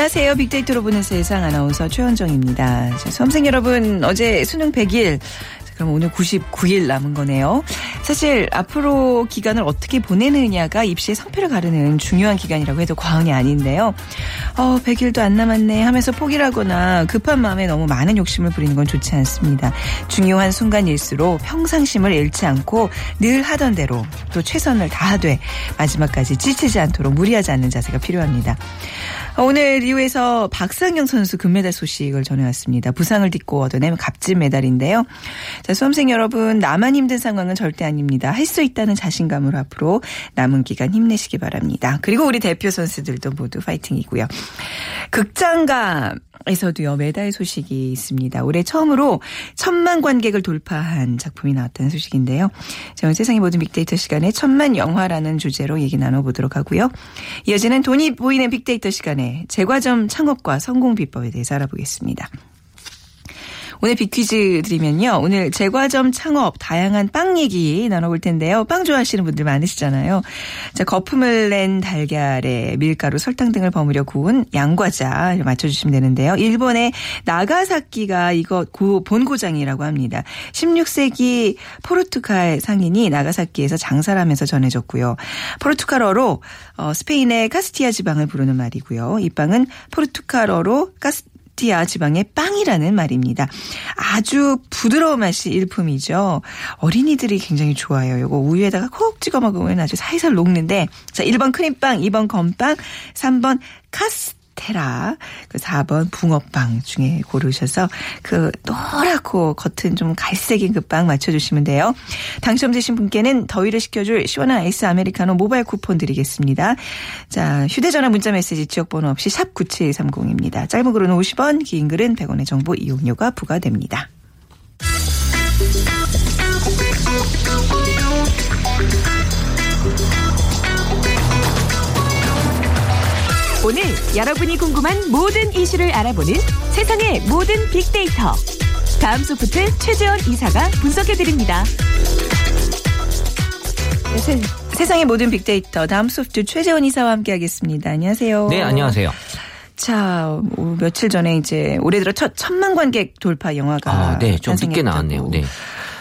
안녕하세요. 빅데이터로 보는 세상 아나운서 최현정입니다. 자, 수험생 여러분, 어제 수능 100일, 자, 그럼 오늘 99일 남은 거네요. 사실 앞으로 기간을 어떻게 보내느냐가 입시의 성패를 가르는 중요한 기간이라고 해도 과언이 아닌데요. 어, 100일도 안 남았네 하면서 포기를 하거나 급한 마음에 너무 많은 욕심을 부리는 건 좋지 않습니다. 중요한 순간일수록 평상심을 잃지 않고 늘 하던 대로 또 최선을 다하되 마지막까지 지치지 않도록 무리하지 않는 자세가 필요합니다. 어, 오늘 리우에서 박상영 선수 금메달 소식을 전해왔습니다. 부상을 딛고 얻어낸 값진 메달인데요. 자, 수험생 여러분, 나만 힘든 상황은 절대 아닙니다. 할 수 있다는 자신감으로 앞으로 남은 기간 힘내시기 바랍니다. 그리고 우리 대표 선수들도 모두 파이팅이고요. 극장가 에서도요 메달 소식이 있습니다. 올해 처음으로 천만 관객을 돌파한 작품이 나왔다는 소식인데요. 자, 오늘 세상의 모든 빅데이터 시간에 천만 영화라는 주제로 얘기 나눠보도록 하고요. 이어지는 돈이 보이는 빅데이터 시간에 제과점 창업과 성공 비법에 대해서 알아보겠습니다. 오늘 빅퀴즈 드리면요. 오늘 제과점 창업 다양한 빵 얘기 나눠볼 텐데요. 빵 좋아하시는 분들 많으시잖아요. 자, 거품을 낸 달걀에 밀가루, 설탕 등을 버무려 구운 양과자 맞춰주시면 되는데요. 일본의 나가사키가 이거 고, 본고장이라고 합니다. 16세기 포르투갈 상인이 나가사키에서 장사를 하면서 전해졌고요. 포르투갈어로 어, 스페인의 카스티야 지방을 부르는 말이고요. 이 빵은 포르투갈어로 카스 카스티야 지방의 빵이라는 말입니다. 아주 부드러운 맛이 일품이죠. 어린이들이 굉장히 좋아해요. 이거 우유에다가 콕 찍어 먹으면 아주 살살 녹는데 자 1번 크림빵, 2번 건빵, 3번 카스테라, 그 4번 붕어빵 중에 고르셔서 그 노랗고 겉은 좀 갈색인 그 빵 맞춰주시면 돼요. 당첨되신 분께는 더위를 식혀줄 시원한 아이스 아메리카노 모바일 쿠폰 드리겠습니다. 자, 휴대전화 문자 메시지 지역번호 없이 샵 9730입니다. 짧은 글은 50원, 긴 글은 100원의 정보 이용료가 부과됩니다. 오늘 여러분이 궁금한 모든 이슈를 알아보는 세상의 모든 빅데이터. 다음 소프트 최재원 이사가 분석해드립니다. 네, 세, 세상의 모든 빅데이터 다음 소프트 최재원 이사와 함께하겠습니다. 안녕하세요. 네, 안녕하세요. 자, 오, 며칠 전에 이제 올해 들어 첫 천만 관객 돌파 영화가 아, 네, 좀 늦게. 나왔네요. 네.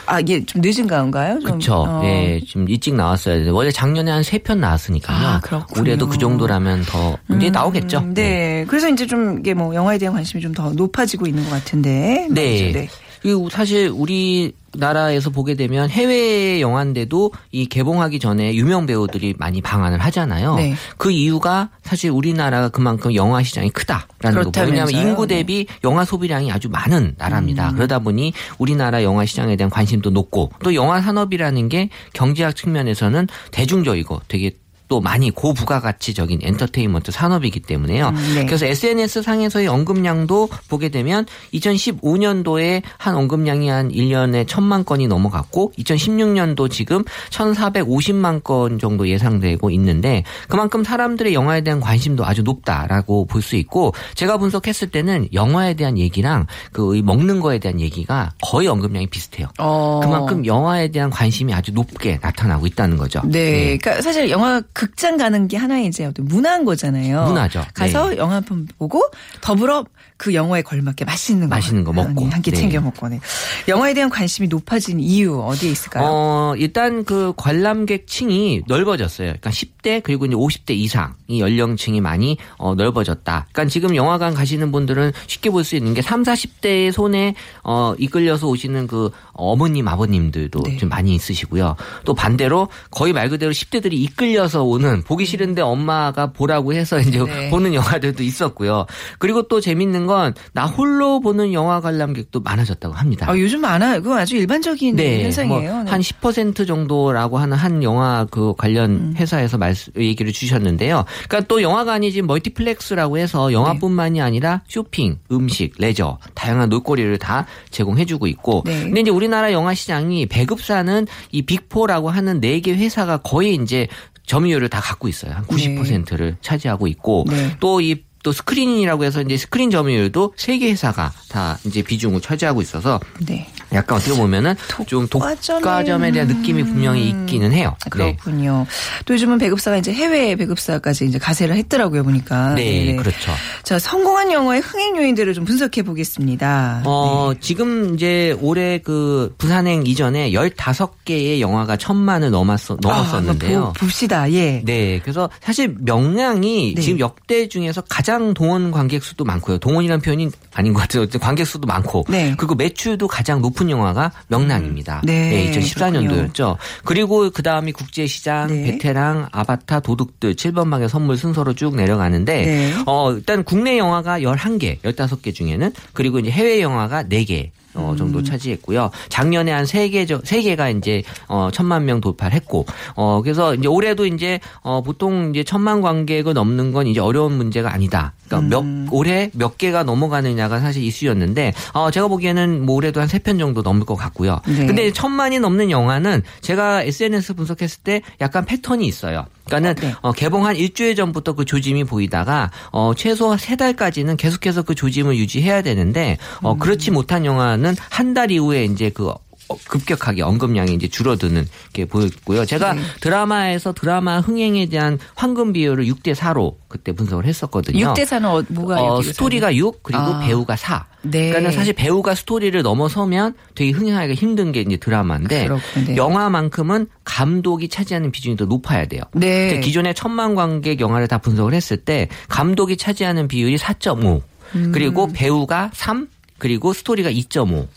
아, 이게 좀 늦은 가운가요? 좀, 그렇죠. 어. 네, 지금 일찍 나왔어야 돼. 원래 작년에 한 세 편 나왔으니까요. 아, 그렇군요. 올해도 그 정도라면 더 이제 나오겠죠. 음, 네. 그래서 이제 좀 이게 뭐 영화에 대한 관심이 좀 더 높아지고 있는 것 같은데. 네. 네. 그리고 사실 우리 나라에서 보게 되면 해외 영화인데도 이 개봉하기 전에 유명 배우들이 많이 방한을 하잖아요. 네. 그 이유가 사실 우리나라가 그만큼 영화 시장이 크다라는 거고 왜냐하면? 인구 대비 영화 소비량이 아주 많은 나라입니다. 그러다 보니 우리나라 영화 시장에 대한 관심도 높고 또 영화 산업이라는 게 경제학 측면에서는 대중적이고 되게 또 많이 고부가가치적인 엔터테인먼트 산업이기 때문에요. 네. 그래서 SNS 상에서의 언급량도 보게 되면 2015년도에 한 언급량이 한 1년에 1000만 건이 넘어갔고 2016년도 지금 1450만 건 정도 예상되고 있는데 그만큼 사람들의 영화에 대한 관심도 아주 높다라고 볼 수 있고 제가 분석했을 때는 영화에 대한 얘기랑 그 먹는 거에 대한 얘기가 거의 언급량이 비슷해요. 어. 그만큼 영화에 대한 관심이 아주 높게 나타나고 있다는 거죠. 네. 그러니까 사실 영화 극장 가는 게 하나의 이제 어떤 문화인 거잖아요. 문화죠. 가서 네. 영화 한 편 보고 더불어 그 영화에 걸맞게 맛있는 거 맛있는 거 먹고. 한끼 네. 챙겨 먹고 네. 영화에 대한 관심이 높아진 이유 어디에 있을까요? 어, 일단 그 관람객층이 넓어졌어요. 그러니까 10대 그리고 이제 50대 이상 이 연령층이 많이 어, 넓어졌다. 그러니까 지금 영화관 가시는 분들은 쉽게 볼 수 있는 게 3, 40대의 손에 어, 이끌려서 오시는 그 어머님, 아버님들도 네. 좀 많이 있으시고요. 또 반대로 거의 말 그대로 10대들이 이끌려서 오는 보기 싫은데 엄마가 보라고 해서 이제 네. 보는 영화들도 있었고요. 그리고 또 재밌는 건 나 홀로 보는 영화 관람객도 많아졌다고 합니다. 아, 요즘 많아요. 그거 아주 일반적인 현상이에요. 뭐 네. 한10% 정도라고 하는 한 영화 그 관련 음. 회사에서 말씀 얘기를 주셨는데요. 그러니까 또 영화관이 지금 멀티플렉스라고 해서 영화뿐만이 아니라 쇼핑, 음식, 레저 다양한 놀거리를 다 제공해주고 있고. 네. 근데 이제 우리나라 영화 시장이 배급사는 이 big four라고 하는 네 개 회사가 거의 이제 점유율을 다 갖고 있어요. 한 90%를 차지하고 있고 네. 또이 또 스크린이라고 해서 이제 스크린 점유율도 세 개 회사가 다 이제 비중을 차지하고 있어서 네. 약간 어떻게 보면은 좀 독과점에 대한 느낌이 분명히 있기는 해요. 아, 그렇군요. 또 요즘은 배급사가 이제 해외 배급사까지 이제 가세를 했더라고요, 보니까. 네, 네, 그렇죠. 자, 성공한 영화의 흥행 요인들을 좀 분석해 보겠습니다. 어, 지금 이제 올해 그 부산행 이전에 15개의 영화가 천만을 넘었어, 넘었었는데요. 아, 봅시다. 예. 네, 그래서 사실 명량이 네. 지금 역대 중에서 가장 동원 관객 수도 많고요. 동원이라는 표현이 아닌 것 같아요. 관객 수도 많고, 네. 그리고 매출도 가장 높은 영화가 명량입니다. 네, 2014년도였죠. 그리고 그 다음이 국제시장, 네. 베테랑, 아바타, 도둑들, 7번 방의 선물 순서로 쭉 내려가는데, 네. 어, 일단 국내 영화가 11개, 15개 중에는, 그리고 이제 해외 영화가 4개. 어, 음. 정도 차지했고요. 작년에 한 세 개, 세 개가 이제, 어, 천만 명 돌파를 했고, 어, 그래서 이제 올해도 이제, 어, 보통 이제 천만 관객을 넘는 건 이제 어려운 문제가 아니다. 그러니까 음. 몇, 올해 몇 개가 넘어가느냐가 사실 이슈였는데, 어, 제가 보기에는 뭐 올해도 한 세 편 정도 넘을 것 같고요. 네. 근데 천만이 넘는 영화는 제가 SNS 분석했을 때 약간 패턴이 있어요. 그러니까는 네. 어, 개봉 한 일주일 전부터 그 조짐이 보이다가 어, 최소 세 달까지는 계속해서 그 조짐을 유지해야 되는데 어, 음. 그렇지 못한 영화는 한 달 이후에 이제 그 어, 급격하게 언급량이 이제 줄어드는 게 보였고요. 제가 네. 드라마에서 드라마 흥행에 대한 황금 비율을 6대 4로 그때 분석을 했었거든요. 6대 4는 어, 뭐가 어, 스토리가 6 그리고 아. 배우가 4. 네. 그러니까는 사실 배우가 스토리를 넘어서면 되게 흥행하기가 힘든 게 이제 드라마인데 그렇군요. 네. 영화만큼은 감독이 차지하는 비중이 더 높아야 돼요. 네. 기존에 천만 관객 영화를 다 분석을 했을 때 감독이 차지하는 비율이 4.5 음. 그리고 배우가 3 그리고 스토리가 2.5.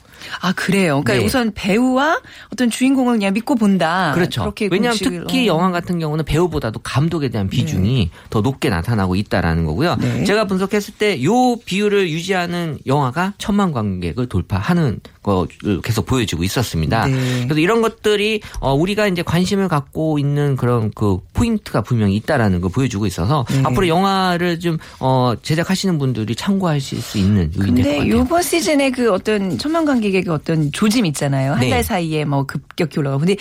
아 그래요. 그러니까 네. 우선 배우와 어떤 주인공을 그냥 믿고 본다. 그렇죠. 왜냐하면 특히 어. 영화 같은 경우는 배우보다도 감독에 대한 비중이 더 높게 나타나고 있다라는 거고요. 네. 제가 분석했을 때 요 비율을 유지하는 영화가 천만 관객을 돌파하는 계속 보여주고 있었습니다. 네. 그래서 이런 것들이 어, 우리가 이제 관심을 갖고 있는 그런 그 포인트가 분명히 있다라는 걸 보여주고 있어서 네. 앞으로 영화를 좀 어, 제작하시는 분들이 참고하실 수 있는 같아요. 요번 시즌에 그 어떤 천만 관객의 그 어떤 조짐 있잖아요. 한 네. 달 사이에 뭐 급격히 올라가고. 근데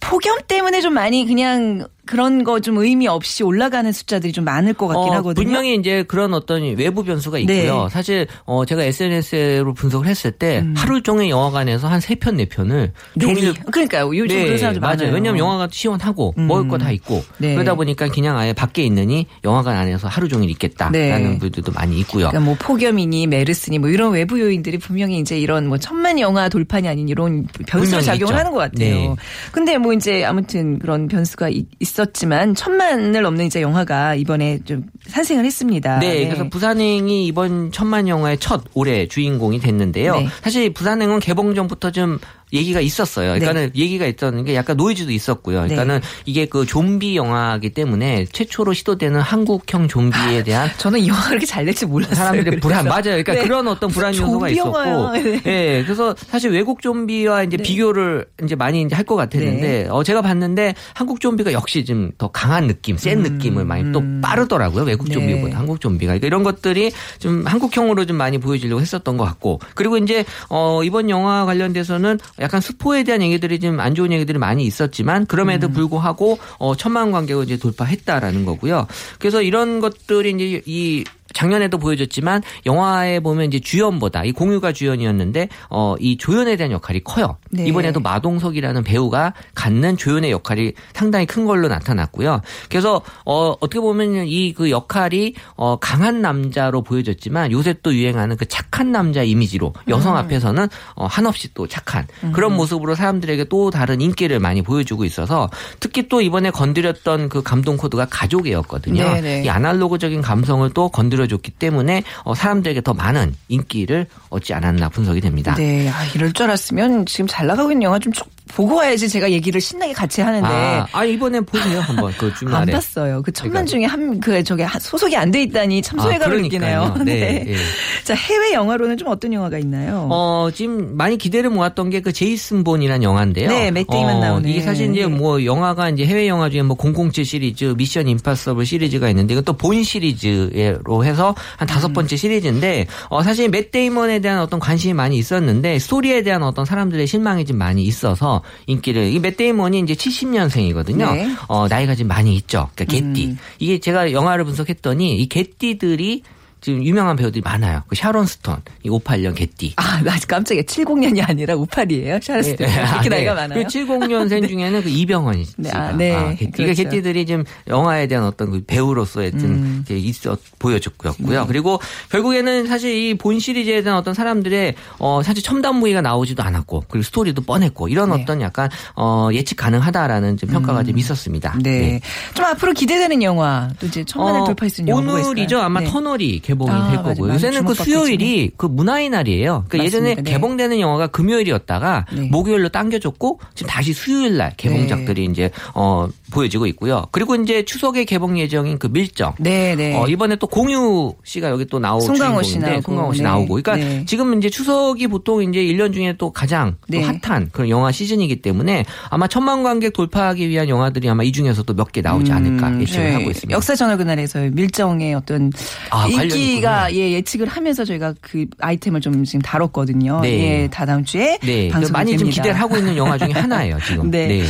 폭염 때문에 좀 많이 그냥 그런 거 좀 의미 없이 올라가는 숫자들이 좀 많을 것 같긴 어, 하거든요. 분명히 이제 그런 어떤 외부 변수가 있고요. 네. 사실 어 제가 SNS로 분석을 했을 때 음. 하루 종일 영화관에서 한 세 편 네 편을 내리. 그러니까요. 요즘 그런 사람들 맞아요. 많아요. 왜냐하면 영화가 시원하고 음. 먹을 거 다 있고 네. 그러다 보니까 그냥 아예 밖에 있느니 영화관 안에서 하루 종일 있겠다라는 네. 분들도 많이 있고요. 그러니까 뭐 폭염이니 메르스니 뭐 이런 외부 요인들이 분명히 이제 이런 뭐 천만 영화 돌판이 아닌 이런 분명히 작용을 있죠. 하는 것 같아요. 네. 근데 뭐 이제 아무튼 그런 변수가 이- 있었지만 천만을 넘는 이제 영화가 이번에 좀 산생을 했습니다. 네, 그래서 부산행이 이번 천만 영화의 첫 올해 주인공이 됐는데요. 네. 사실 부산행은 개봉 전부터 좀 얘기가 있었어요. 그러니까는 얘기가 있었는 게 약간 노이즈도 있었고요. 그러니까는 네. 이게 그 좀비 영화이기 때문에 최초로 시도되는 한국형 좀비에 대한 저는 이 영화가 그렇게 잘 될지 몰랐어요. 사람들의 불안. 맞아요. 그러니까 네. 그런 어떤 불안 요소가 있었고. 네. 예, 그래서 사실 외국 좀비와 이제 비교를 이제 많이 이제 할 것 같았는데, 네. 어 제가 봤는데 한국 좀비가 역시 좀 더 강한 느낌, 센 느낌을 많이 또 빠르더라고요. 외국 음. 네. 좀비보다 한국 좀비가 그러니까 이런 것들이 좀 한국형으로 좀 많이 보여주려고 했었던 것 같고, 그리고 이제 어 이번 영화 관련돼서는 약간 스포에 대한 얘기들이 좀 안 좋은 얘기들이 많이 있었지만 음. 그럼에도 불구하고 어 천만 관객을 이제 돌파했다라는 거고요. 그래서 이런 것들이 이제 이 작년에도 보여줬지만 영화에 보면 이제 주연보다 이 공유가 주연이었는데 어 이 조연에 대한 역할이 커요. 네. 이번에도 마동석이라는 배우가 갖는 조연의 역할이 상당히 큰 걸로 나타났고요. 그래서 어 어떻게 보면 이 그 역할이 어 강한 남자로 보여졌지만 요새 또 유행하는 그 착한 남자 이미지로 여성 음. 앞에서는 어 한없이 또 착한 그런 모습으로 사람들에게 또 다른 인기를 많이 보여주고 있어서 특히 또 이번에 건드렸던 그 감동 코드가 가족이었거든요. 네 네. 이 아날로그적인 감성을 또 건드려 줬기 때문에 어, 사람들에게 더 많은 인기를 얻지 않았나 분석이 됩니다. 네, 아, 이럴 줄 알았으면 지금 잘 나가고 있는 영화 좀쭉 보고 와야지 제가 얘기를 신나게 같이 하는데 아, 아 이번엔 보세요 한번 그안 주말에. 봤어요. 그 천만 그러니까. 중에 한 그 저게 한- 소속이 안 돼 있다니 참 아, 소외감을 그러니까요. 느끼네요. 네, 예. 자 해외 영화로는 좀 어떤 영화가 있나요? 어, 지금 많이 기대를 모았던 게 그 제이슨 본이라는 영화인데요. 네, 맷 데이먼 어, 나오는. 이게 사실 이제 네. 뭐 영화가 이제 해외 영화 중에 뭐 007 시리즈, 미션 임파서블 시리즈가 있는데 이건 또 본 시리즈로 해서 한 다섯 음. 번째 시리즈인데 어, 사실 맷 데이먼에 대한 어떤 관심이 많이 있었는데 스토리에 대한 어떤 사람들의 실망이 좀 많이 있어서 인기를 이 맷 데이먼이 이제 70년생이거든요. 네. 어, 나이가 좀 많이 있죠. 그러니까 개띠. 음. 이게 제가 영화를 분석했더니 이 개띠들이 지금 유명한 배우들이 많아요. 그 샤론 스톤, 이 58년 개띠. 아, 나 깜짝이야. 70년이 아니라 58이에요. 샤르스. 네. 이렇게 나이가 네. 많아요. 그 70년생 중에는 그 이병헌 씨가 네, 아, 네. 개띠. 그렇죠. 개띠들이 지금 영화에 대한 어떤 그 배우로서의 좀 음. 있어 보여줬고요. 그리고 결국에는 사실 이 본 시리즈에 대한 어떤 사람들의 어 사실 첨단 무기가 나오지도 않았고 그리고 스토리도 뻔했고 이런 네. 어떤 약간 어 예측 가능하다라는 좀 평가가 좀 있었습니다. 네. 좀 앞으로 기대되는 영화 또 이제 천만을 어, 있을까요? 오늘이죠. 아마 네. 터널이 개 봉이 아, 될. 거고요. 요새는 그 수요일이 그 문화의 날이에요. 그러니까 예전에 맞습니다. 네. 개봉되는 영화가 금요일이었다가 네. 목요일로 당겨졌고 지금 다시 수요일 날 개봉작들이 이제 어 보여지고 있고요. 그리고 이제 추석에 개봉 예정인 그 밀정. 네, 네. 어, 이번에 또 공유 씨가 여기 또 나오고 송강호 씨 나오고, 송강호 씨 네. 나오고. 그러니까 네. 지금 이제 추석이 보통 이제 1년 중에 또 가장 또 네. 핫한 그런 영화 시즌이기 때문에 아마 천만 관객 돌파하기 위한 영화들이 아마 이 중에서도 몇개 나오지 않을까 음, 예측을 네. 하고 있습니다. 역사 전월 그날에서 밀정의 어떤 아, 인기가 예, 예측을 하면서 저희가 그 아이템을 좀 지금 다뤘거든요. 네. 예, 다 다음 주에 네, 방송이 많이 좀 됩니다. 기대를 하고 있는 영화 중에 하나예요, 지금. 네.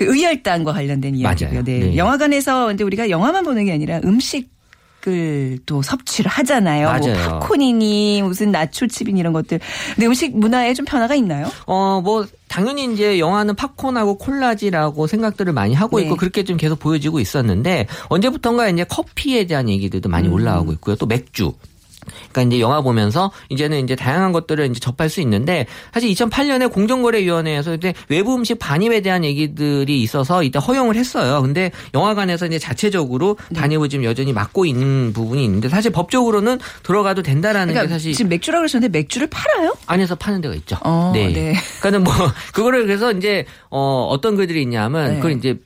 그 의열단과 관련된 이야기고요. 네. 네. 영화관에서 근데 우리가 영화만 보는 게 아니라 음식 을또 섭취를 하잖아요. 뭐 맞아요. 팝콘이니 무슨 나초칩이니 이런 것들. 근데 음식 문화에 좀 변화가 있나요? 어, 뭐, 당연히 이제 영화는 팝콘하고 콜라지라고 생각들을 많이 하고 네. 있고 그렇게 좀 계속 보여지고 있었는데 언제부턴가 이제 커피에 대한 얘기들도 많이 음. 올라오고 있고요. 또 맥주. 그러니까 이제 영화 보면서 이제는 이제 다양한 것들을 이제 접할 수 있는데 사실 2008년에 공정거래위원회에서 이제 외부 음식 반입에 대한 얘기들이 있어서 이때 허용을 했어요. 근데 영화관에서 이제 자체적으로 네. 반입을 지금 여전히 막고 있는 부분이 있는데 사실 법적으로는 들어가도 된다라는 그러니까 게 사실 지금 맥주라고 그러셨는데 맥주를 팔아요? 안에서 파는 데가 있죠. 어, 네. 그러니까는 뭐 그거를 그래서 이제 어 어떤 글들이 있냐면 네. 그걸 이제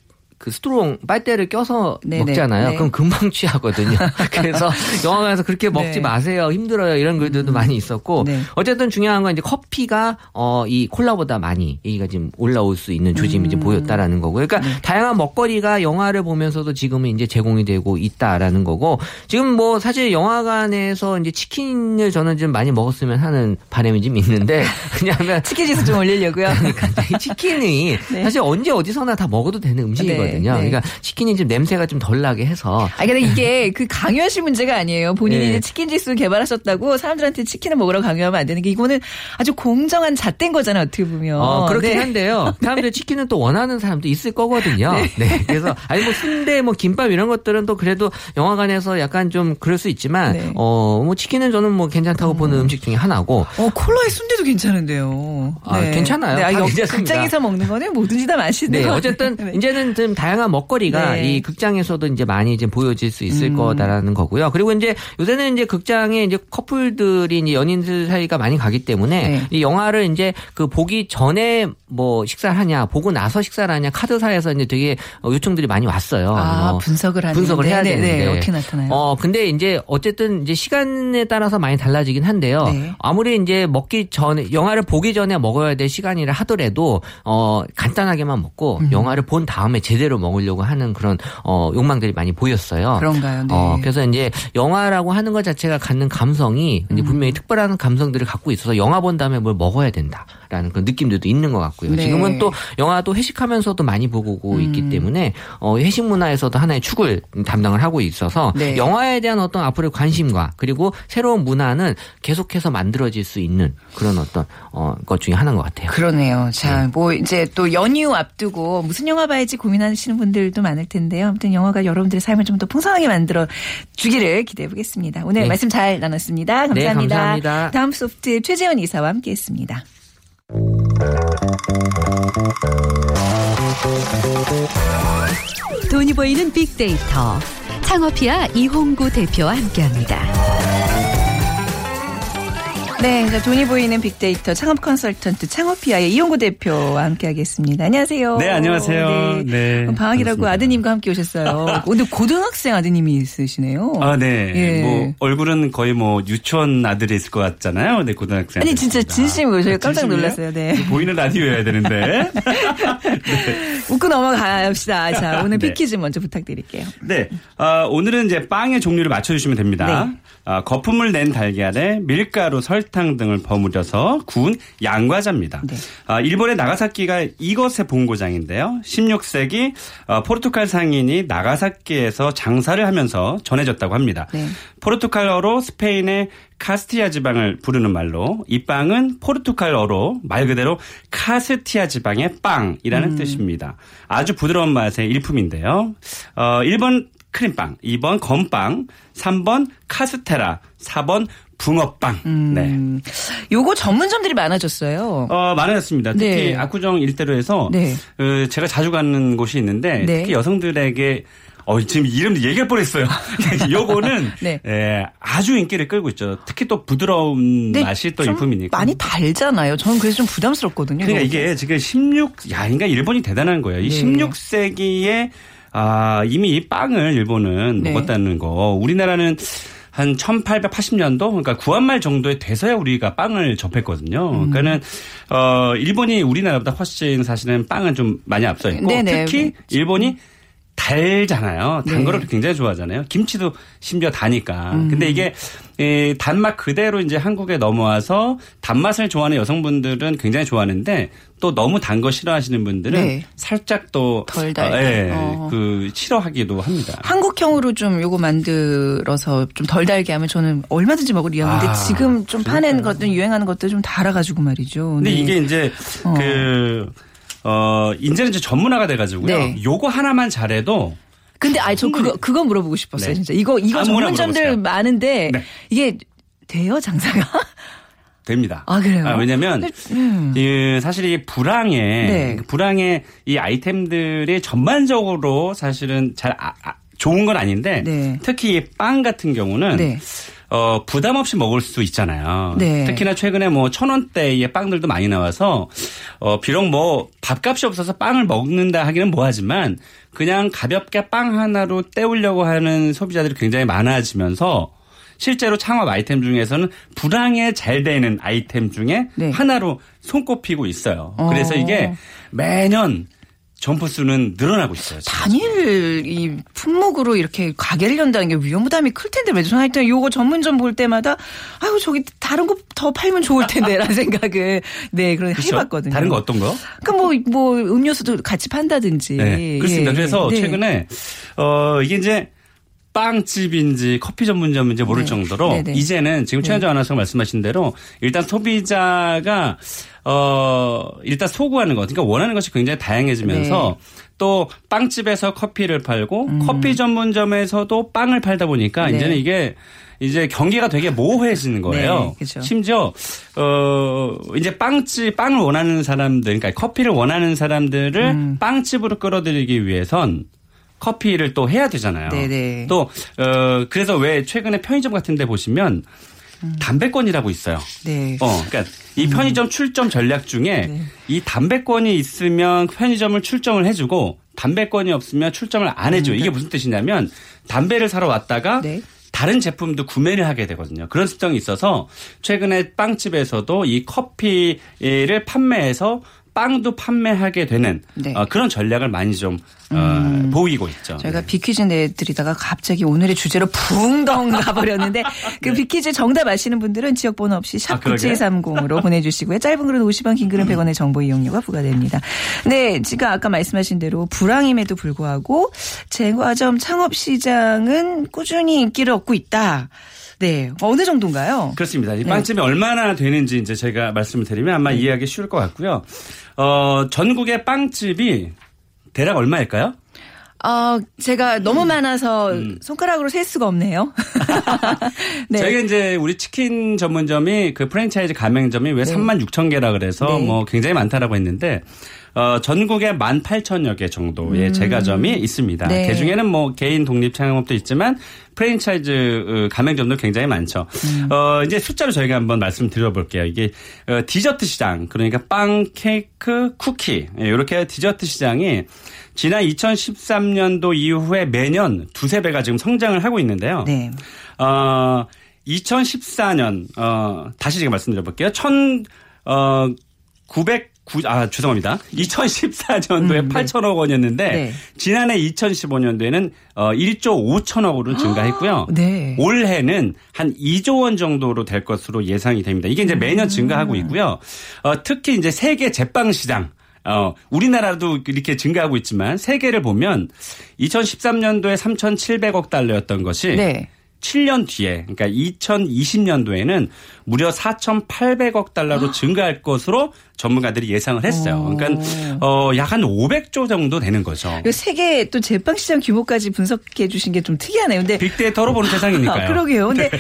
그 스트로 빨대를 껴서 네, 네, 먹잖아요. 네. 그럼 금방 취하거든요. 그래서 영화관에서 그렇게 먹지 네. 마세요. 힘들어요. 이런 글들도 많이 있었고 네. 어쨌든 중요한 건 이제 커피가 어 이 콜라보다 많이 얘기가 지금 올라올 수 있는 조짐이 음. 좀 보였다라는 거고요. 그러니까 네. 다양한 먹거리가 영화를 보면서도 지금은 이제 제공이 되고 있다라는 거고 지금 뭐 사실 영화관에서 이제 치킨을 저는 좀 많이 먹었으면 하는 바람이 좀 있는데 왜냐하면 치킨 지수 좀 올리려고요. 그러니까 이 치킨이 네. 사실 언제 어디서나 다 먹어도 되는 음식이거든요. 네, 네. 그러니까 치킨이 좀 냄새가 좀 덜 나게 해서 아 근데 이게 그 강요하실 문제가 아니에요. 본인이 네. 이제 치킨 지수 개발하셨다고 사람들한테 치킨을 먹으라고 강요하면 안 되는 게 이거는 아주 공정한 잣된 거잖아요. 어떻게 보면. 어, 그렇긴 네. 한데요. 사람들 치킨은 또 원하는 사람도 있을 거거든요. 네. 그래서 아니 뭐 순대 뭐 김밥 이런 것들은 또 그래도 영화관에서 약간 좀 그럴 수 있지만 네. 어뭐 치킨은 저는 뭐 괜찮다고 보는 음식 중에 하나고 어 콜라에 순대도 괜찮은데요. 아, 괜찮아요. 네, 아, 여-. 극장에서 먹는 거는 뭐든지 다 맛있는 네, 거 어쨌든 네. 이제는 좀 다양한 먹거리가 네. 이 극장에서도 이제 많이 이제 보여질 수 있을 음. 거다라는 거고요. 그리고 이제 요새는 이제 극장에 이제 커플들이 이제 연인들 사이가 많이 가기 때문에 네. 이 영화를 이제 그 보기 전에 뭐 식사를 하냐, 보고 나서 식사를 하냐 카드사에서 이제 되게 어, 요청들이 많이 왔어요. 아뭐 분석을 하는 분석을 해야 네, 네, 되는데 네. 어떻게 나타나요? 어 근데 이제 어쨌든 이제 시간에 따라서 많이 달라지긴 한데요. 네. 아무리 이제 먹기 전에 영화를 보기 전에 먹어야 될 시간이라 하더라도 어 간단하게만 먹고 음. 영화를 본 다음에 제대로 먹으려고 하는 그런 어 욕망들이 많이 보였어요. 그런가요? 네. 어 그래서 이제 영화라고 하는 것 자체가 갖는 감성이 이제 음. 분명히 특별한 감성들을 갖고 있어서 영화 본 다음에 뭘 먹어야 된다라는 그런 느낌들도 있는 것 같고요. 네. 지금은 또 영화도 회식하면서도 많이 보고 있기 음. 때문에 어 회식 문화에서도 하나의 축을 담당을 하고 있어서 네. 영화에 대한 어떤 앞으로의 관심과 그리고 새로운 문화는 계속해서 만들어질 수 있는 그런 어떤 어 것 중에 하나인 것 같아요. 그러네요. 자, 네. 뭐 이제 또 연휴 앞두고 무슨 영화 봐야지 고민하 시는 분들도 많을 텐데요. 아무튼 영화가 여러분들의 삶을 좀 더 풍성하게 만들어 주기를 기대해 보겠습니다. 오늘 네. 말씀 잘 나눴습니다. 감사합니다. 네, 감사합니다. 다음 소프트 최재원 이사와 함께 했습니다. 돈이 보이는 빅데이터. 창업이야 이홍구 대표와 함께합니다. 네, 자, 돈이 보이는 빅데이터 창업 컨설턴트 창업피아의 이용구 대표와 함께하겠습니다. 안녕하세요. 네, 안녕하세요. 네, 방학이라고 반갑습니다. 아드님과 함께 오셨어요. 근데 고등학생 아드님이 있으시네요. 아, 네. 예. 뭐 얼굴은 거의 뭐 유치원 아들이 있을 것 같잖아요. 네, 고등학생. 아니 진짜. 진심으로 저희가 깜짝? 놀랐어요. 네. 보이는 라디오여야 되는데. 웃고 넘어갑시다. 자, 오늘 네. 빅퀴즈 먼저 부탁드릴게요. 네. 아, 오늘은 이제 빵의 종류를 맞춰주시면 됩니다. 네. 아, 거품을 낸 달걀에 밀가루, 설탕 등을 버무려서 구운 양과자입니다. 네. 아, 일본의 나가사키가 이것의 본고장인데요. 16세기 어, 포르투갈 상인이 나가사키에서 장사를 하면서 전해졌다고 합니다. 네. 포르투갈어로 스페인의 카스티야 지방을 부르는 말로 이 빵은 포르투갈어로 말 그대로 카스티아 지방의 빵이라는 음. 뜻입니다. 아주 부드러운 맛의 일품인데요. 어, 1번 크림빵, 2번 건빵, 3번 카스테라, 4번 붕어빵. 네. 음, 요거 전문점들이 많아졌어요. 어, 많아졌습니다. 특히 네. 압구정 일대로에서 네. 어, 제가 자주 가는 곳이 있는데 네. 특히 여성들에게 어, 지금 이름 얘기할 뻔했어요. 요거는 네. 예, 아주 인기를 끌고 있죠. 특히 또 부드러운 근데 맛이 또좀 일품이니까. 많이 달잖아요. 저는 그래서 좀 부담스럽거든요. 그러니까. 이게 지금 16, 야, 그러니까 일본이 대단한 거예요. 이 네. 16세기에 아, 이미 이 빵을 일본은 네. 먹었다는 거. 우리나라는 한 1880년도 그러니까 구한말 정도에 돼서야 우리가 빵을 접했거든요. 음. 그러니까는 어 일본이 우리나라보다 훨씬 사실은 빵은 좀 많이 앞서 있고 네네. 특히 일본이 달잖아요. 단 네. 거를 굉장히 좋아하잖아요. 김치도 심지어 다니까. 음. 근데 이게 이 단맛 그대로 이제 한국에 넘어와서 단맛을 좋아하는 여성분들은 굉장히 좋아하는데 또 너무 단 거 싫어하시는 분들은 네. 살짝 또덜 달게. 어, 예, 어. 그 싫어하기도 합니다. 한국형으로 좀 요거 만들어서 좀 덜 달게 하면 저는 얼마든지 먹을 의향인데 아, 지금 좀 파낸 것들 유행하는 것들 좀 달아가지고 말이죠. 근데 네. 이게 이제 어. 그 어, 이제는 이제 전문화가 돼가지고요. 네. 요거 하나만 잘해도 근데 아니 저 그거 그거 물어보고 싶었어요. 네. 진짜 이거 이거 전문점들 물어보세요. 많은데 네. 이게 돼요 장사가? 됩니다. 아, 그래요? 왜냐면 음. 이 사실 이 불황에 네. 그 불황에 이 아이템들이 전반적으로 사실은 잘 아- 아- 좋은 건 아닌데 네. 특히 이 빵 같은 경우는 네. 어, 부담 없이 먹을 수 있잖아요. 네. 특히나 최근에 뭐 천 원대의 빵들도 많이 나와서 어, 비록 뭐 밥값이 없어서 빵을 먹는다 하기는 뭐하지만 그냥 가볍게 빵 하나로 때우려고 하는 소비자들이 굉장히 많아지면서 실제로 창업 아이템 중에서는 불황에 잘 되는 아이템 중에 네. 하나로 손꼽히고 있어요. 어. 그래서 이게 매년 점포 수는 늘어나고 있어요. 단일 이 품목으로 이렇게 가게를 연다는 게 위험 부담이 클 텐데 왜 저는 하여튼 요거 전문점 볼 때마다 아유 저기 다른 거 더 팔면 좋을 텐데라는 생각을 네 그런 그렇죠? 해봤거든요. 다른 거 어떤 거? 그러니까 뭐, 뭐 음료수도 같이 판다든지. 네, 그렇습니다. 예, 그래서 네. 최근에 어 이게 이제 빵집인지 커피 전문점인지 모를 네. 정도로 네, 네. 이제는 지금 최현정 아나운서가 말씀하신 대로 일단 소비자가 어 일단 소구하는 것, 그러니까 원하는 것이 굉장히 다양해지면서 네. 또 빵집에서 커피를 팔고 커피 전문점에서도 빵을 팔다 보니까 음. 네. 이제는 이게 이제 경기가 되게 모호해지는 거예요. 네. 심지어 어 이제 빵집 빵을 원하는 사람들, 그러니까 커피를 원하는 사람들을 음. 빵집으로 끌어들이기 위해선 커피를 또 해야 되잖아요. 네네. 또 어, 그래서 왜 최근에 편의점 같은데 보시면 담배권이라고 있어요. 네. 어, 그러니까 이 편의점 출점 전략 중에 네. 이 담배권이 있으면 편의점을 출점을 해주고 담배권이 없으면 출점을 안 해줘요. 이게 무슨 뜻이냐면 담배를 사러 왔다가 네. 다른 제품도 구매를 하게 되거든요. 그런 습성이 있어서 최근에 빵집에서도 이 커피를 판매해서 빵도 판매하게 되는 네. 음. 어, 그런 전략을 많이 좀 어, 보이고 있죠. 저희가 네. 비퀴즈 내드리다가 갑자기 오늘의 주제로 붕덩 가버렸는데 그 비퀴즈 정답 아시는 분들은 지역번호 없이 샵 아, 그러게요? 9730으로 보내주시고요. 짧은 글은 50원, 긴 글은 100원의 정보 이용료가 부과됩니다. 네, 지금 아까 말씀하신 대로 불황임에도 불구하고 제과점 창업시장은 꾸준히 인기를 얻고 있다. 네, 어느 정도인가요? 그렇습니다. 네. 이 빵집이 얼마나 되는지 이제 제가 말씀을 드리면 아마 이해하기 쉬울 것 같고요. 어, 전국의 빵집이 대략 얼마일까요? 어, 제가 너무 많아서 음. 손가락으로 셀 수가 없네요. 네. 저희가 이제 우리 치킨 전문점이 그 프랜차이즈 가맹점이 왜 3만 6천 개라 그래서 네. 뭐 굉장히 많다라고 했는데 어, 전국에 18,000여 개 정도의 제과점이 있습니다. 네. 그 중에는 뭐 개인 독립 창업도 있지만 프랜차이즈 어, 가맹점도 굉장히 많죠. 어, 이제 숫자로 저희가 한번 말씀드려볼게요. 이게 어, 디저트 시장 그러니까 빵, 케이크, 쿠키 예, 이렇게 디저트 시장이 지난 2013년도 이후에 매년 두세 배가 지금 성장을 하고 있는데요. 네. 어, 2014년, 어, 다시 제가 말씀드려볼게요. 천, 어, 909, 아, 죄송합니다. 2014년도에 8천억 원이었는데, 네. 지난해 2015년도에는 어, 1조 5천억으로 증가했고요. 네. 올해는 한 2조 원 정도로 될 것으로 예상이 됩니다. 이게 이제 매년 증가하고 있고요. 어, 특히 이제 세계 제빵 시장, 어, 우리나라도 이렇게 증가하고 있지만 세계를 보면 2013년도에 3,700억 달러였던 것이 네. 7년 뒤에 그러니까 2020년도에는 무려 4,800억 달러로 증가할 것으로 전문가들이 예상을 했어요. 그러니까 어, 약 한 500조 정도 되는 거죠. 세계 또 제빵 시장 규모까지 분석해 주신 게 좀 특이하네요. 근데 빅데이터로 보는 세상이니까요. 아, 그러게요. 근데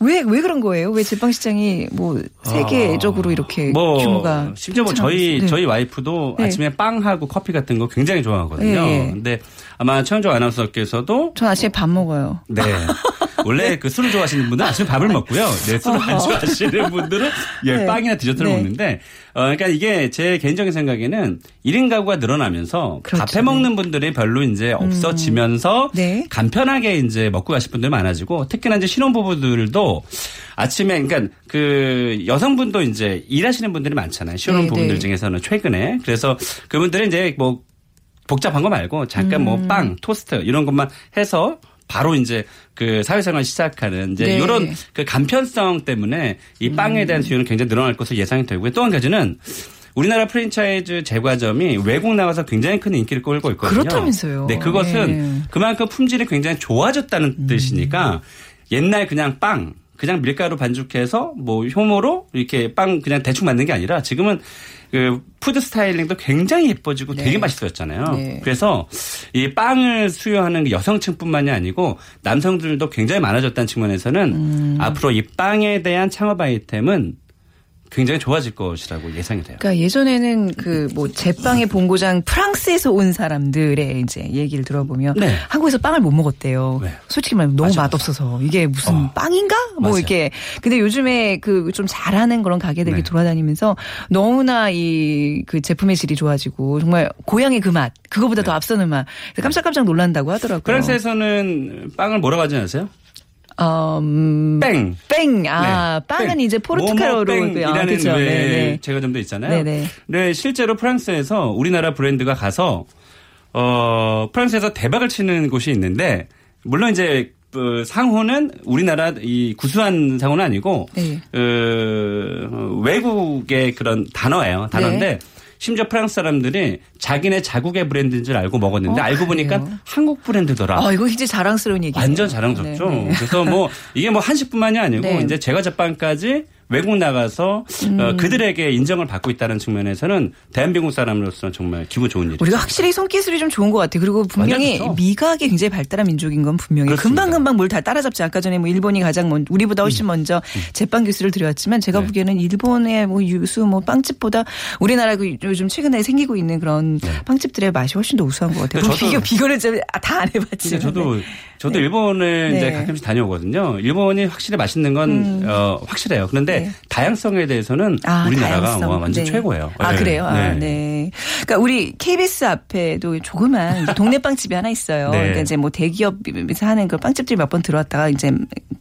왜왜 그런 거예요? 왜 제빵 시장이 뭐 세계적으로 이렇게 뭐 규모가 심지어 뭐 저희 있어요? 저희 와이프도 네. 아침에 빵하고 커피 같은 거 굉장히 좋아하거든요. 네. 근데 아마 최현정 아나운서께서도 전 아침에 밥 먹어요. 네. 원래 그 술을 좋아하시는 분들은 아침에 밥을 먹고요. 네, 술을 안 좋아하시는 분들은 예, 네. 빵이나 디저트를 네. 먹는데, 어, 그러니까 이게 제 개인적인 생각에는 1인 가구가 늘어나면서 그렇죠. 밥해 먹는 분들이 별로 이제 없어지면서 네. 간편하게 이제 먹고 가실 분들 많아지고 특히나 이제 신혼부부들도 아침에 그러니까 그 여성분도 이제 일하시는 분들이 많잖아요. 신혼부부들 네. 중에서는 최근에. 그래서 그분들은 이제 뭐 복잡한 거 말고 잠깐 뭐 음. 빵, 토스트 이런 것만 해서 바로 이제 그 사회생활 시작하는 이제 네. 음. 이런 그 간편성 때문에 이 빵에 대한 수요는 굉장히 늘어날 것으로 예상이 되고요. 또 한 가지는 우리나라 프랜차이즈 제과점이 외국 나가서 굉장히 큰 인기를 끌고 있거든요. 그렇다면서요. 네, 그것은 네. 그만큼 품질이 굉장히 좋아졌다는 음. 뜻이니까 옛날 그냥 빵 그냥 밀가루 반죽해서 뭐 효모로 이렇게 빵 그냥 대충 만든 게 아니라 지금은 그 food styling도 굉장히 예뻐지고 되게 맛있어졌잖아요. 네. 그래서 이 빵을 수요하는 그 여성층뿐만이 아니고 남성들도 굉장히 많아졌다는 측면에서는 음. 앞으로 이 빵에 대한 창업 아이템은 굉장히 좋아질 것이라고 예상이 돼요. 그러니까 예전에는 그 뭐 제빵의 본고장 프랑스에서 온 사람들의 이제 얘기를 들어보면 네. 한국에서 빵을 못 먹었대요. 네. 솔직히 말하면 너무 맞아, 맛없어서 이게 무슨 어. 빵인가? 뭐 맞아요. 이렇게 근데 요즘에 그 좀 잘하는 그런 가게들이 네. 돌아다니면서 너무나 이 그 제품의 질이 좋아지고 정말 고향의 그 맛 그거보다 더 앞서는 맛 깜짝깜짝 놀란다고 하더라고요. 네. 프랑스에서는 빵을 뭐라고 하지 않으세요? 음, 뺑. 뺑. 아, 네. 빵은 뺑. 이제 포르투갈어로 모모뺑이라는 아, 그쵸. 왜 네네. 제과점도 있잖아요. 네네. 네, 실제로 프랑스에서 우리나라 브랜드가 가서 어 프랑스에서 대박을 치는 곳이 있는데 물론 이제 그 상호는 우리나라 이 구수한 상호는 아니고 네. 어, 외국의 그런 단어예요. 단어인데 네. 심지어 프랑스 사람들이 자기네 자국의 브랜드인 줄 알고 먹었는데 어, 알고 보니까 그래요? 한국 브랜드더라. 아, 이거 굉장히 자랑스러운 얘기예요. 완전 자랑스럽죠. 네, 네. 그래서 뭐 이게 뭐 한식뿐만이 아니고 네. 이제 제과 제빵까지 외국 나가서 음. 어, 그들에게 인정을 받고 있다는 측면에서는 대한민국 사람으로서는 정말 기분 좋은 일이죠. 우리가 확실히 손기술이 좀 좋은 것 같아요. 그리고 분명히 좋죠. 미각이 굉장히 발달한 민족인 건 분명히. 금방금방 뭘 다 따라잡지. 아까 전에 뭐 일본이 가장 먼 우리보다 훨씬 먼저 제빵 기술을 들여왔지만 제가 음. 네. 보기에는 일본의 뭐 유수 뭐 빵집보다 우리나라 그 요즘 최근에 생기고 있는 그런 빵집들의 맛이 훨씬 더 우수한 것 같아요. 네. 뭐 저도- 비교 비교를 다안 근데 해봤지만. 저도 저도 일본을 네. 이제 가끔씩 다녀오거든요. 일본이 확실히 맛있는 건 어, 확실해요. 그런데 음. 네. 다양성에 대해서는 아, 우리나라가 다양성. 와, 완전 네. 최고예요. 아, 네. 그래요? 아, 네. 그러니까 우리 KBS 앞에도 조그만 동네 빵집이 하나 있어요. 네. 그러니까 이제 뭐 대기업에서 하는 그런 빵집들이 몇 번 들어왔다가 이제,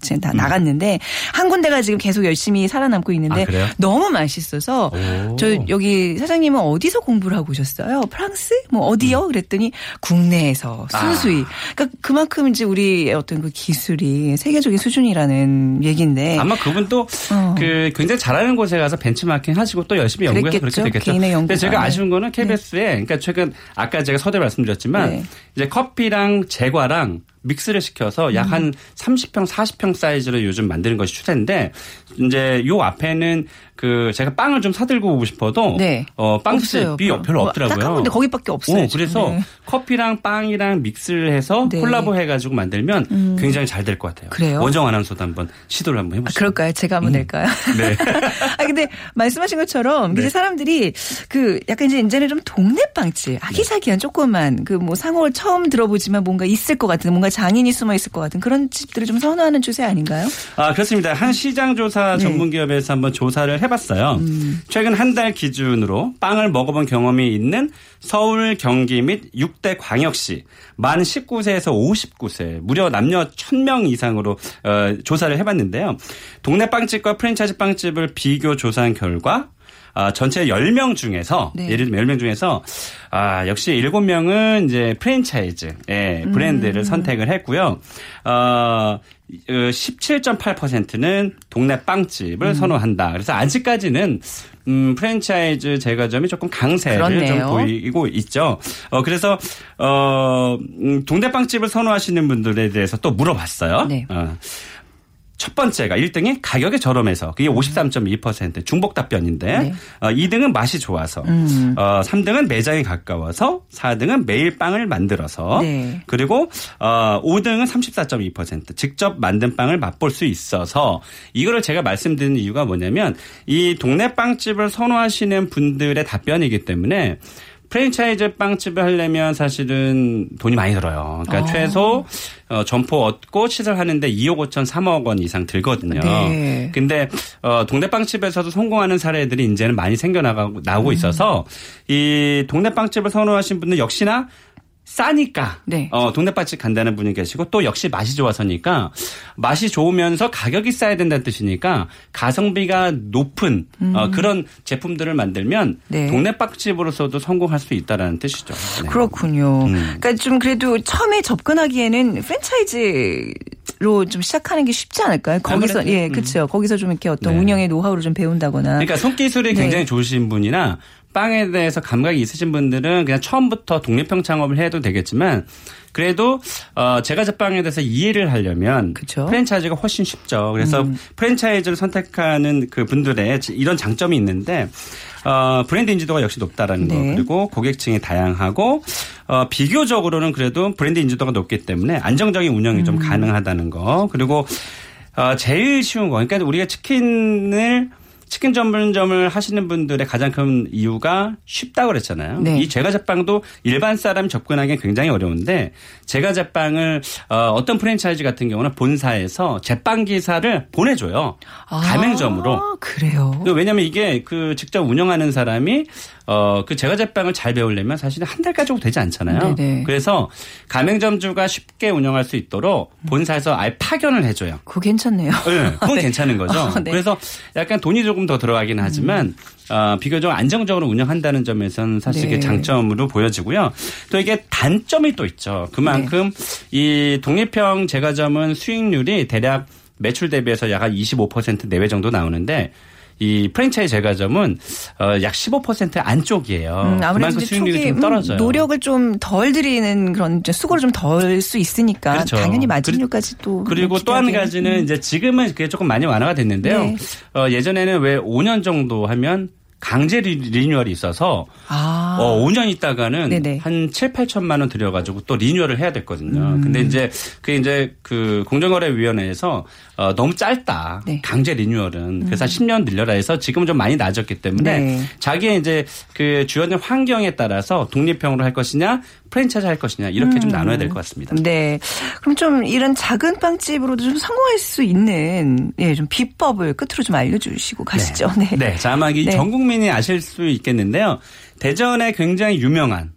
이제 다 나갔는데 한 군데가 지금 계속 열심히 살아남고 있는데 음. 아? 너무 맛있어서 오. 저 여기 사장님은 어디서 공부를 하고 오셨어요? 프랑스? 뭐 어디요? 그랬더니 국내에서 순수히. 아. 그러니까 그만큼 이제 우리의 어떤 그 기술이 세계적인 수준이라는 얘기인데. 아마 그분도 어. 그 굉장히 잘하는 곳에 가서 벤치마킹 하시고 또 열심히 연구해서 그렇게. 됐겠죠. 개인의 근데 연구가. 제가 아쉬운 거는 네. KBS에 그러니까 최근 아까 제가 서대 말씀드렸지만 네. 이제 커피랑 제과랑 믹스를 시켜서 약한 음. 30평, 40평 사이즈로 요즘 만드는 것이 추세인데 이제 요 앞에는 그 제가 빵을 좀 사들고 오고 싶어도 네. 어. 빵집이 별로 뭐 없더라고요. 딱한 군데 거기밖에 없어요. 오, 지금. 그래서 네. 커피랑 빵이랑 믹스를 해서 네. 음. 콜라보 해가지고 만들면 굉장히 잘 될 것 같아요. 그래요? 원정 아나운서도 한번 시도를 한번 아, 해보시죠. 그럴까요? 제가 한번 낼까요? 네. 아 근데 말씀하신 것처럼 이제 네. 사람들이 그 약간 이제 이제는 좀 동네 빵집 아기자기한 조그만 그 뭐 상호를 처음 들어보지만 뭔가 있을 것 같은 뭔가 장인이 숨어 있을 것 같은 그런 집들을 좀 선호하는 추세 아닌가요? 아, 그렇습니다. 한 시장 조사 네. 전문 기업에서 한번 조사를 해봤어요. 음. 최근 한 달 기준으로 빵을 먹어본 경험이 있는 서울, 경기 및 6대 광역시 만 19세에서 59세 무려 남녀 1000명 이상으로 어, 조사를 해봤는데요. 동네 빵집과 프랜차이즈 빵집을 비교 조사한 결과 아, 전체 10명 중에서 네. 예를 들면 10명 중에서 아, 역시 7명은 이제 프랜차이즈 예, 브랜드를 선택을 했고요. 어 17.8%는 동네 빵집을 선호한다. 그래서 아직까지는 음, 프랜차이즈 제과점이 조금 강세를 그렇네요. 좀 보이고 있죠. 어, 그래서, 어, 음, 동네 빵집을 선호하시는 분들에 대해서 또 물어봤어요. 네. 어. 첫 번째가 1등이 가격이 저렴해서 그게 53.2% 중복 답변인데 네. 어, 2등은 맛이 좋아서 음. 어, 3등은 매장이 가까워서 4등은 매일 빵을 만들어서 네. 그리고 어, 5등은 34.2% 직접 만든 빵을 맛볼 수 있어서 이거를 제가 말씀드리는 이유가 뭐냐면 이 동네 빵집을 선호하시는 분들의 답변이기 때문에 프랜차이즈 빵집을 하려면 사실은 돈이 많이 들어요. 그러니까 아. 최소 어, 점포 얻고 시설하는데 2억 5천 3억 원 이상 들거든요. 네. 근데 어, 동네 빵집에서도 성공하는 사례들이 이제는 많이 생겨나가고 나오고 있어서 이 동네 빵집을 선호하신 분들 역시나 싸니까 네. 어, 동네 빵집 간다는 분이 계시고 또 역시 맛이 좋아서니까 맛이 좋으면서 가격이 싸야 된다는 뜻이니까 가성비가 높은 어, 그런 제품들을 만들면 음. 네. 동네 빵집으로서도 성공할 수 있다라는 뜻이죠. 네. 그렇군요. 음. 그러니까 좀 그래도 처음에 접근하기에는 프랜차이즈로 좀 시작하는 게 쉽지 않을까요? 거기서 아무래도, 예, 음. 그렇죠. 거기서 좀 이렇게 어떤 네. 운영의 노하우를 좀 배운다거나. 그러니까 손기술이 네. 굉장히 좋으신 분이나 빵에 대해서 감각이 있으신 분들은 그냥 처음부터 독립형 창업을 해도 되겠지만 그래도 어 제가 제빵에 대해서 이해를 하려면 그쵸. 음. 프랜차이즈가 훨씬 쉽죠. 그래서 프랜차이즈를 선택하는 그 분들의 이런 장점이 있는데 어 브랜드 인지도가 역시 높다라는 거 네. 그리고 고객층이 다양하고 어 비교적으로는 그래도 브랜드 인지도가 높기 때문에 안정적인 운영이 좀 음. 가능하다는 거 그리고 어, 제일 쉬운 거. 그러니까 우리가 치킨을 치킨 전문점을 하시는 분들의 가장 큰 이유가 쉽다고 그랬잖아요. 네. 이 제과 제빵도 일반 사람이 접근하기는 굉장히 어려운데 제과 제빵을 어, 어떤 프랜차이즈 같은 경우는 본사에서 제빵 기사를 보내줘요. 가맹점으로. 아, 그래요. 왜냐하면 이게 그 직접 운영하는 사람이 어 그 제과제빵을 잘 배우려면 사실은 한달 가지고 되지 않잖아요. 네네. 그래서 가맹점주가 쉽게 운영할 수 있도록 본사에서 아예 파견을 해줘요. 그거 괜찮네요. 네, 그건 괜찮은 거죠. 어, 네. 그래서 약간 돈이 조금 더 들어가긴 하지만 어, 비교적 안정적으로 운영한다는 점에서는 사실 네. 이게 장점으로 보여지고요. 또 이게 단점이 또 있죠. 그만큼 이 독립형 제과점은 수익률이 대략 매출 대비해서 약 한 25% 내외 정도 나오는데 이 프랜차이즈 제과점은 어, 약15% 안쪽이에요. 음, 아무래도 수익률이 초기 좀 떨어져요. 음, 노력을 좀 덜 들이는 그런 이제 수고를 좀 덜 수 있으니까 그렇죠. 당연히 마진율까지 또 그리고 또 한. 가지는 이제 지금은 그게 조금 많이 완화가 됐는데요. 네. 어, 예전에는 왜 5년 정도 하면 강제 리- 리뉴얼이 있어서 아. 어, 5년 있다가는 네네. 한 7, 8천만 원 들여가지고 또 리뉴얼을 해야 됐거든요. 음. 근데 이제 그게 이제 그 공정거래위원회에서 어, 너무 짧다. 네. 음. 강제 리뉴얼은. 그래서 10년 늘려라 해서 지금은 좀 많이 낮았기 때문에 네. 자기의 이제 그 주어진 환경에 따라서 독립형으로 할 것이냐 프랜차이즈 할 것이냐 이렇게 좀 나눠야 될 것 같습니다. 네. 그럼 좀 이런 작은 빵집으로도 좀 성공할 수 있는 예, 좀 비법을 끝으로 좀 알려주시고 가시죠. 네. 네. 자, 아마 이 네. 전 국민이 아실 수 있겠는데요. 대전에 굉장히 유명한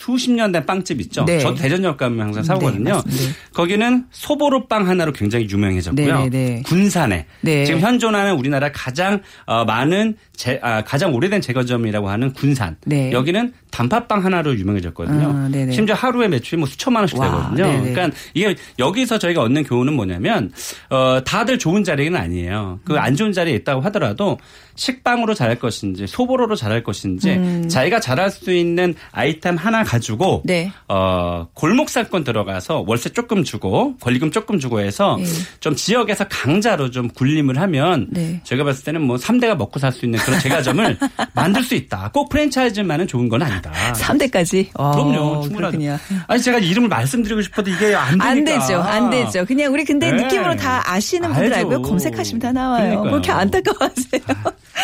수십 년 된 빵집 있죠. 네. 저도 대전역 가면 항상 사오거든요. 네. 거기는 소보로 빵 하나로 굉장히 유명해졌고요. 네, 네, 네. 군산에 네. 지금 현존하는 우리나라 가장 어, 많은 제, 아, 가장 오래된 제과점이라고 하는 군산. 네. 여기는 단팥빵 하나로 유명해졌거든요. 아, 네네. 심지어 하루에 매출이 뭐 수천만 원씩 와, 되거든요. 그러니까 이게 여기서 저희가 얻는 교훈은 뭐냐면 어 다들 좋은 자리는 아니에요. 그 안 좋은 자리에 있다고 하더라도 식빵으로 잘할 것인지 소보로로 잘할 것인지 음. 자기가 잘할 수 있는 아이템 하나 가지고 네. 어 골목 살건 들어가서 월세 조금 주고 권리금 조금 주고 해서 네. 좀 지역에서 강자로 좀 군림을 하면 네. 제가 봤을 때는 뭐 3대가 먹고 살 수 있는 그런 제과점을 만들 수 있다. 꼭 프랜차이즈만은 좋은 건 아니다. 3대까지. 어, 그럼요. 충분하죠. 그렇군요. 아니 제가 이름을 말씀드리고 싶어도 이게 안 되니까. 안 되죠. 안 되죠. 그냥 우리 근데 네. 느낌으로 다 아시는 분들 알죠. 알고요. 검색하시면 다 나와요. 그러니까요. 뭐 이렇게 안타까워하세요.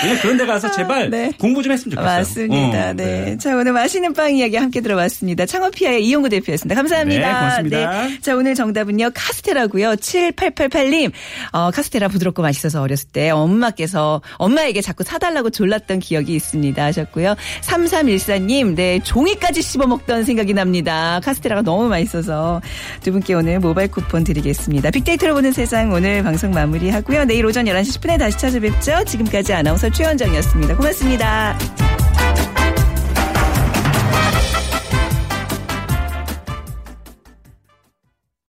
그냥 그런 데 가서 제발 네. 공부 좀 했으면 좋겠어요. 맞습니다. 어, 네. 자, 오늘 맛있는 빵 이야기 함께 들어봤습니다. 창업피아의 이용구 대표였습니다. 감사합니다. 네, 고맙습니다. 네. 자, 오늘 정답은요. 카스테라고요. 7888님. 어, 카스테라 부드럽고 맛있어서 어렸을 때 엄마께서 엄마에게 자꾸 사달라고 졸랐던 기억이 있습니다 하셨고요. 3314님. 네. 종이까지 씹어 먹던 생각이 납니다. 카스테라가 너무 맛있어서 두 분께 오늘 모바일 쿠폰 드리겠습니다. 빅데이터로 보는 세상 오늘 방송 마무리하고요. 내일 오전 11시 10분에 다시 찾아뵙죠. 지금까지 아나운서 최원정이었습니다. 고맙습니다.